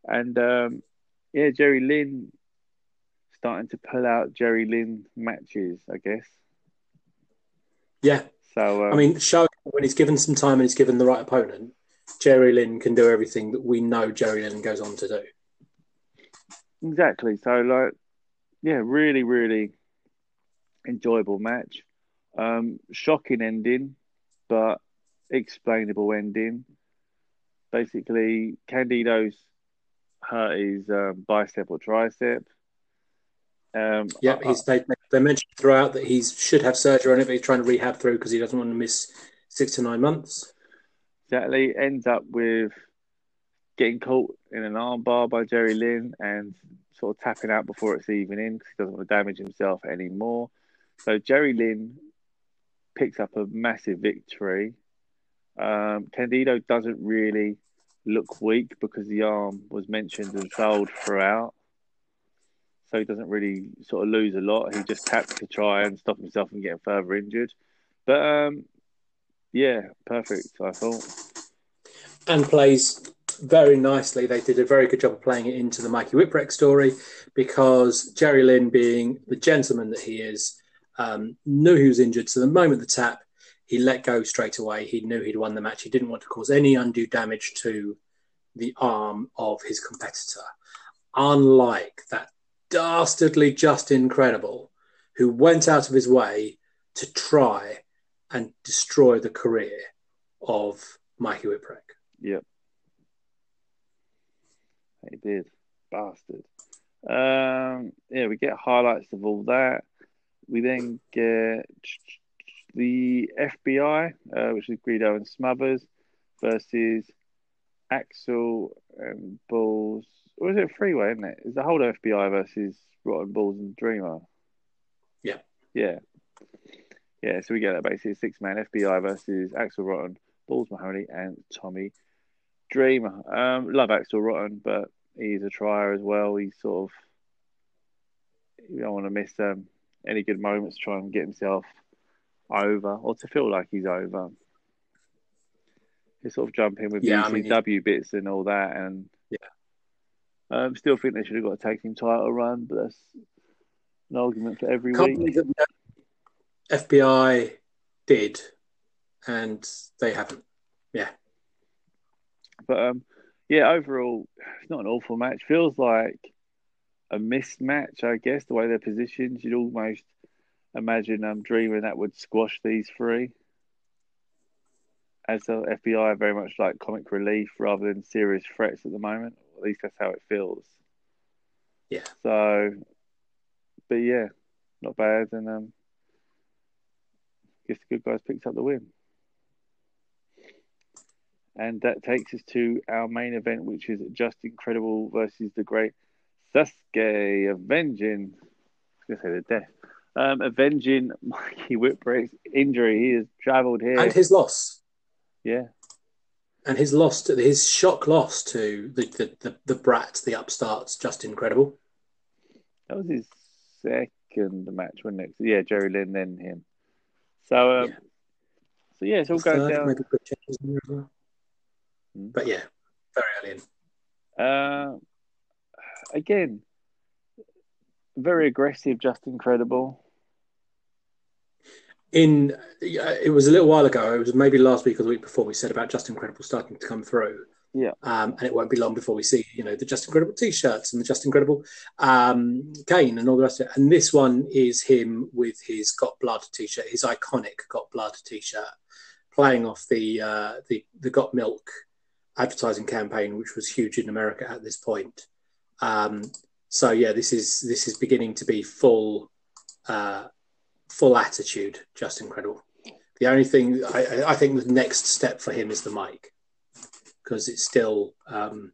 And um, yeah, Jerry Lynn starting to pull out Jerry Lynn matches, I guess. Yeah. So um, I mean, show when he's given some time and he's given the right opponent, Jerry Lynn can do everything that we know Jerry Lynn goes on to do. Exactly. So like, yeah, really, really enjoyable match. Um, shocking ending, but explainable ending basically Candido's hurt his um, bicep or tricep. Um, yeah, he's, they, they mentioned throughout that he should have surgery on it, but he's trying to rehab through because he doesn't want to miss six to nine months. Exactly. Ends up with getting caught in an armbar by Jerry Lynn and sort of tapping out before it's even in because he doesn't want to damage himself anymore. So Jerry Lynn picks up a massive victory um, Candido doesn't really look weak because the arm was mentioned and sold throughout. So he doesn't really sort of lose a lot. He just taps to try and stop himself from getting further injured. But um, yeah, perfect, I thought. And plays very nicely. They did a very good job of playing it into the Mikey Whipwreck story because Jerry Lynn, being the gentleman that he is, um, knew he was injured. So the moment the tap, he let go straight away. He knew he'd won the match. He didn't want to cause any undue damage to the arm of his competitor. Unlike that dastardly Justin Credible, who went out of his way to try and destroy the career of Mikey Whipwreck. Yep. He did. Bastard. Um, yeah, we get highlights of all that. We then get the FBI, uh, which is Guido and Smothers, versus Axl and Balls. Or is it a freeway, isn't it? Is the whole FBI versus Rotten Balls and Dreamer? Yeah. Yeah. Yeah, so we get that basically six man FBI versus Axl Rotten, Balls Mahoney, and Tommy Dreamer. Um, love Axl Rotten, but he's a trier as well. He's sort of, you don't want to miss um, any good moments to try and get himself over or to feel like he's over. He sort of jump in with yeah, ECW I mean, bits and all that, and yeah, um, still think they should have got a tag team title run, but that's an argument for every Can't week. That FBI did, and they haven't. Yeah, but um, yeah, overall, it's not an awful match. Feels like a mismatch, I guess. The way they're positioned, you'd almost imagine I'm um, dreaming that would squash these three. as the FBI are very much like comic relief rather than serious threats at the moment. At least that's how it feels. Yeah. So, but yeah, not bad, and um, guess the good guys picked up the win. And that takes us to our main event, which is Justin Credible versus the Great Sasuke, avenging. I was going to say the death. Um, avenging Mikey Whipwreck's injury. He has travelled here. And his loss. Yeah. And his loss, to, his shock loss to the, the, the, the brat, the upstarts, Justin Credible. That was his second match, wasn't it? Yeah, Jerry Lynn, then him. So, um, yeah. so yeah, it's all going down. Maybe put changes in there as well. Hmm. But yeah, very early in. Uh, again, very aggressive, Justin Credible. In it was a little while ago. It was maybe last week or the week before. We said about Justin Credible starting to come through. Yeah. Um, and it won't be long before we see, you know, the Justin Credible T-shirts and the Justin Credible um, cane and all the rest of it. And this one is him with his Got Blood T-shirt, his iconic Got Blood T-shirt, playing off the uh, the the Got Milk advertising campaign, which was huge in America at this point. Um, so yeah, this is this is beginning to be full uh, full attitude, Justin Credible. The only thing I, I think the next step for him is the mic because it's still um,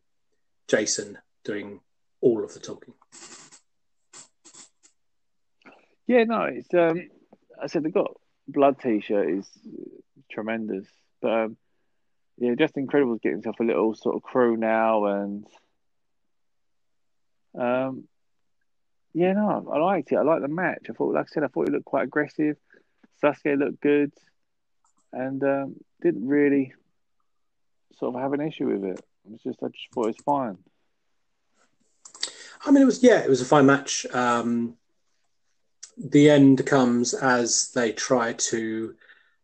Jason doing all of the talking. Yeah, no, it's um, I said the got blood T-shirt is tremendous, but um, yeah, Justin Credible getting himself a little sort of crew now, and um, yeah, no, I liked it. I liked the match. I thought, like I said, I thought it looked quite aggressive. Sasuke looked good, and um, didn't really sort of have an issue with it. Was just I just thought it was fine. I mean, it was yeah, it was a fine match. Um, the end comes as they try to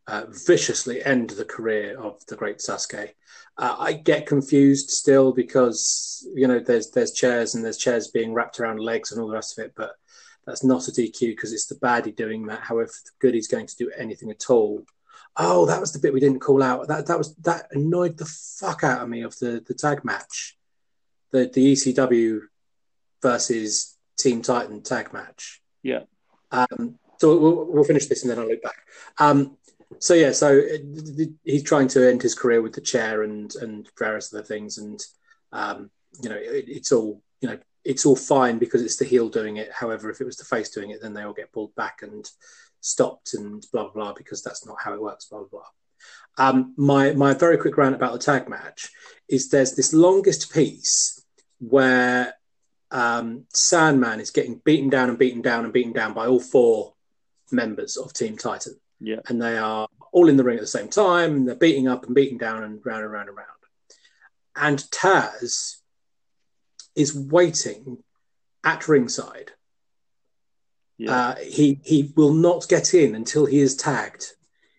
uh, viciously end the career of the great Sasuke. Uh, I get confused still because you know there's there's chairs and there's chairs being wrapped around legs and all the rest of it, but that's not a DQ because it's the baddie doing that. However, the goodie's going to do anything at all. Oh, that was the bit we didn't call out. That that was that annoyed the fuck out of me of the the tag match, the the ECW versus Team Titan tag match. Yeah. Um, so we'll, we'll finish this and then I'll look back. Um, so yeah, so uh, he's trying to end his career with the chair and and various other things, and um, you know it, it's all you know it's all fine because it's the heel doing it. However, if it was the face doing it, then they all get pulled back and stopped and blah blah blah because that's not how it works. Blah blah blah. Um, my my very quick rant about the tag match is there's this longest piece where um, Sandman is getting beaten down and beaten down and beaten down by all four members of Team Titan yeah. And they are all in the ring at the same time. And they're beating up and beating down and round and round and round. And Taz is waiting at ringside. Yeah. Uh, he he will not get in until he is tagged.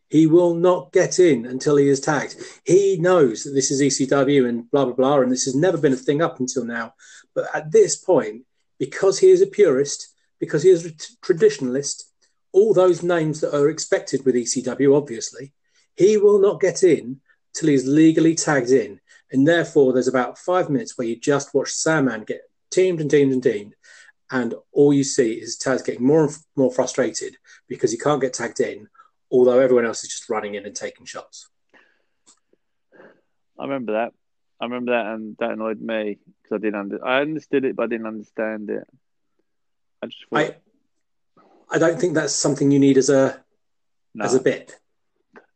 He will not get in until he is tagged. He knows that this is ECW and blah blah blah, and this has never been a thing up until now. But at this point, because he is a purist, because he is a traditionalist, all those names that are expected with ECW, obviously, he will not get in till he's legally tagged in. And therefore, there's about five minutes where you just watch Sandman get teamed and teamed and teamed. And all you see is Taz getting more and more frustrated because he can't get tagged in, although everyone else is just running in and taking shots. I remember that. I remember that, and that annoyed me because I didn't under- I understood it, but I didn't understand it. I just thought... I, I don't think that's something you need as a no. as a bit.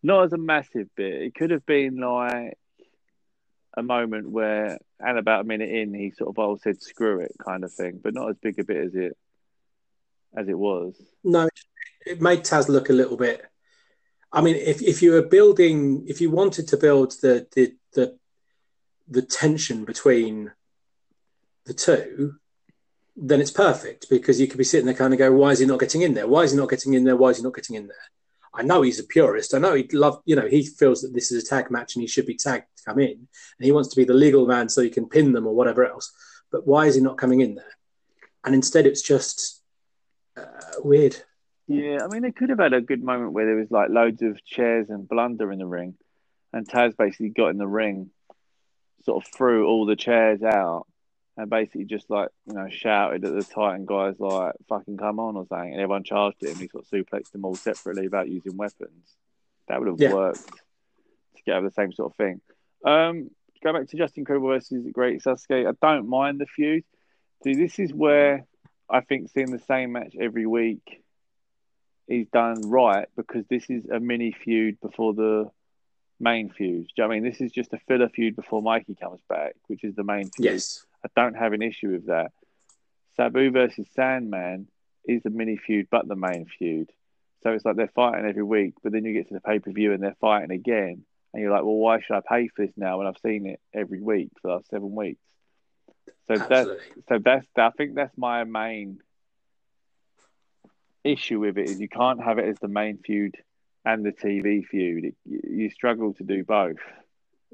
Not as a massive bit. It could have been like a moment where, and about a minute in, he sort of all said "screw it" kind of thing, but not as big a bit as it as it was. No, it made Taz look a little bit. I mean, if if you were building, if you wanted to build the the the, the tension between the two, then it's perfect because you could be sitting there kind of go, why is he not getting in there? Why is he not getting in there? Why is he not getting in there? I know he's a purist. I know he'd love, you know, he feels that this is a tag match and he should be tagged come in. And he wants to be the legal man so he can pin them or whatever else. But why is he not coming in there? And instead, it's just uh, weird. Yeah, I mean, they could have had a good moment where there was like loads of chairs and blunder in the ring. and Taz basically got in the ring, sort of threw all the chairs out, and basically just like you know shouted at the Titan guys like "fucking come on" or something, and everyone charged him. He sort of suplexed them all separately without using weapons. That would have Yeah. worked to get over the same sort of thing. Um, go back to Justin Credible versus Great Sasuke. I don't mind the feud. See, this is where I think seeing the same match every week is done right because this is a mini feud before the main feud. Do you know what I mean? This is just a filler feud before Mikey comes back, which is the main feud. Yes. I don't have an issue with that. Sabu versus Sandman is the mini feud, but the main feud. So it's like they're fighting every week, but then you get to the pay per view and they're fighting again, and you're like, well, why should I pay for this now when I've seen it every week for the last seven weeks? So that's so that's I think that's my main issue with it is you can't have it as the main feud and the TV feud. It, you you struggle to do both.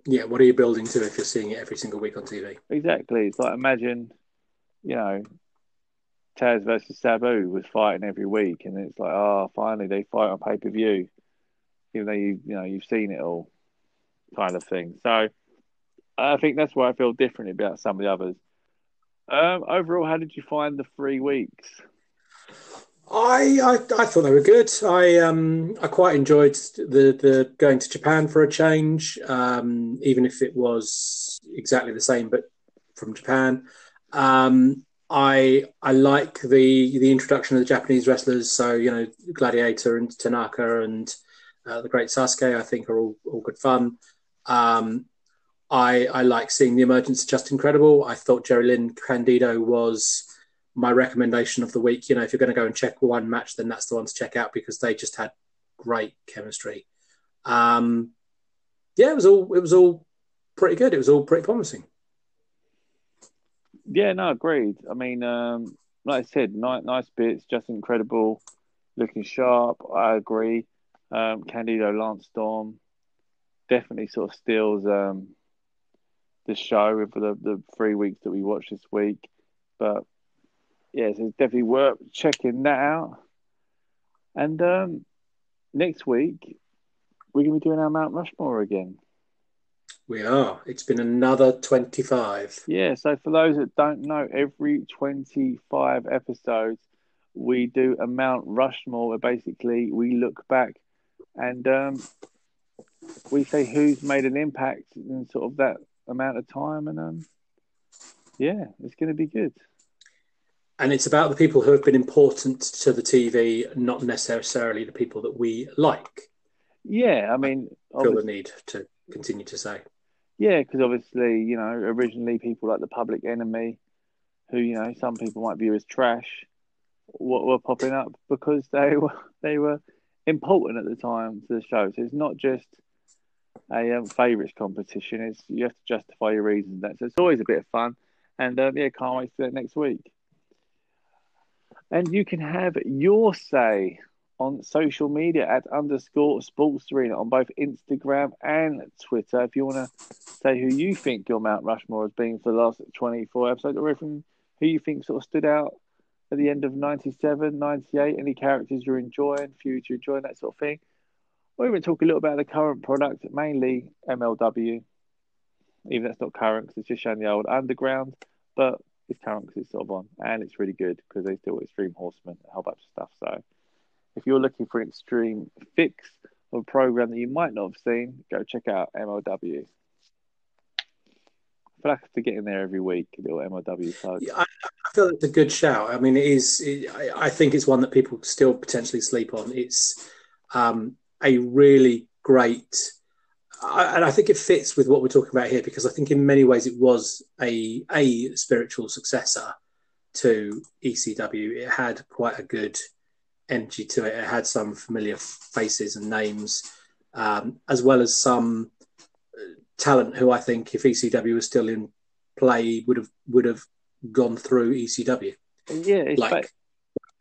Yeah. What are you building to if you're seeing it every single week on TV? Exactly. It's like imagine, you know, Taz versus Sabu was fighting every week, and it's like, oh, finally they fight on pay per view, even though you you know you've seen it all, kind of thing. So I think that's why I feel different about some of the others. Um, overall, how did you find the three weeks? I, I I thought they were good. I um I quite enjoyed the the going to Japan for a change, um, even if it was exactly the same but from Japan. Um, I I like the the introduction of the Japanese wrestlers. So you know Gladiator and Tanaka and uh, the Great Sasuke. I think are all all good fun. Um, I I like seeing the emergence Justin Credible. I thought Jerry Lynn Candido was my recommendation of the week. You know, if you're going to go and check one match, then that's the one to check out because they just had great chemistry. Um, yeah, it was all it was all pretty good. It was all pretty promising. Yeah, no, agreed. I mean, um, like I said, nice, nice bits, Justin Credible, looking sharp. I agree. Um, Candido Lance Storm definitely sort of steals um, the show for the, the three weeks that we watched this week. But yeah, so it's definitely worth checking that out. And um, next week, we're going to be doing our Mount Rushmore again. We are. It's been another 25. Yeah, so for those that don't know, every 25 episodes, we do a Mount Rushmore where basically we look back and um, we say who's made an impact in sort of that amount of time. And um, yeah, it's going to be good. And it's about the people who have been important to the TV, not necessarily the people that we like. Yeah, I mean, I Feel the need to continue to say. yeah, because obviously, you know, originally people like the Public Enemy, who you know some people might view as trash, what were popping up because they were they were important at the time to the show. So it's not just a um, favourites competition. It's you have to justify your reasons. That so it's always a bit of fun, and um, yeah, can't wait do it next week. And you can have your say on social media at underscore sports arena on both Instagram and Twitter. If you want to say who you think your Mount Rushmore has been for the last 24 episodes, or even who you think sort of stood out at the end of 97, 98, any characters you're enjoying, feuds you're enjoying, that sort of thing. Or even talk a little bit about the current product, mainly MLW. Even that's not current because it's just showing the old underground, but it's current because it's sort of on and it's really good because they still Extreme Horsemen, and a whole bunch of stuff. So if you're looking for an extreme fix of a program that you might not have seen, go check out MLW. I feel like I have to get in there every week, a little MLW. Yeah, I, I feel it's a good shout. I mean, it is. It, I, I think it's one that people still potentially sleep on. It's um, a really great, I, and I think it fits with what we're talking about here because I think in many ways it was a a spiritual successor to ECW. It had quite a good energy to it. It had some familiar faces and names, um, as well as some talent who I think, if ECW was still in play, would have would have gone through ECW, Yeah, like like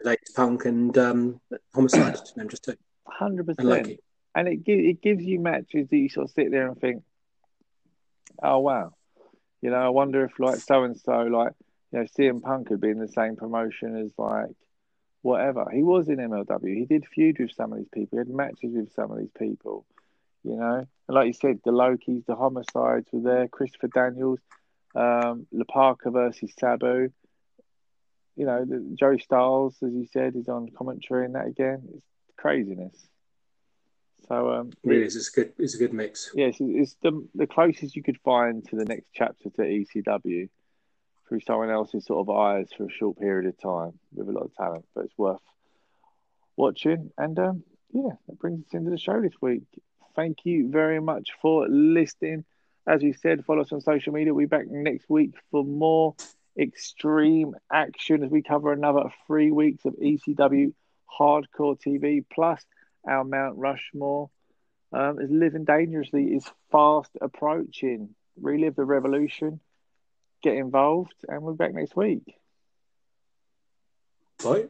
Latest Punk and um, Homicide, just two, hundred and percent. And it gives it gives you matches that you sort of sit there and think, oh wow, you know, I wonder if like so and so, like you know, CM Punk could be in the same promotion as like whatever. He was in MLW. He did feud with some of these people. He had matches with some of these people. You know, and like you said, the Low Kis, the homicides were there. Christopher Daniels, um, La Parka versus Sabu. You know, the, Joey Styles, as you said, is on commentary and that again. It's craziness. So um, Really, is. It's a good. It's a good mix. yes, it's the the closest you could find to the next chapter to ECW through someone else's sort of eyes for a short period of time with a lot of talent. But it's worth watching. And um, yeah, that brings us into the show this week. Thank you very much for listening. As we said, follow us on social media. We'll be back next week for more extreme action as we cover another three weeks of ECW hardcore TV plus our Mount Rushmore um, is living dangerously is fast approaching. Relive the revolution, get involved, and we're back next week. Bye.